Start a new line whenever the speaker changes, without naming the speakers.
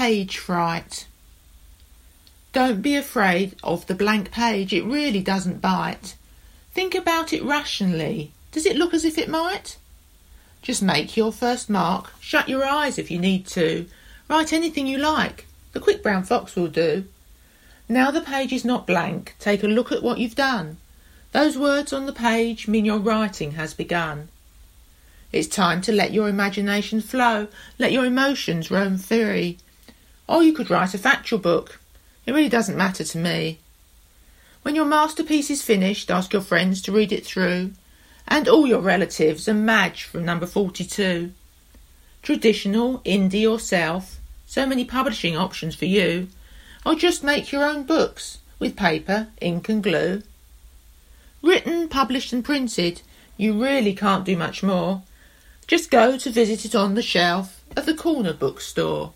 page fright. Don't be afraid of the blank page, it really doesn't bite. Think about it rationally. Does it look as if it might? Just make your first mark, shut your eyes if you need to, write anything you like. The quick brown fox will do. Now the page is not blank, take a look at what you've done. Those words on the page mean your writing has begun. It's time to let your imagination flow, let your emotions roam free. Or you could write a factual book. It really doesn't matter to me. When your masterpiece is finished, ask your friends to read it through, and all your relatives and Madge from number 42. Traditional, indie or self, so many publishing options for you, or just make your own books with paper, ink and glue. Written, published and printed, you really can't do much more. Just go to visit it on the shelf of the corner bookstore.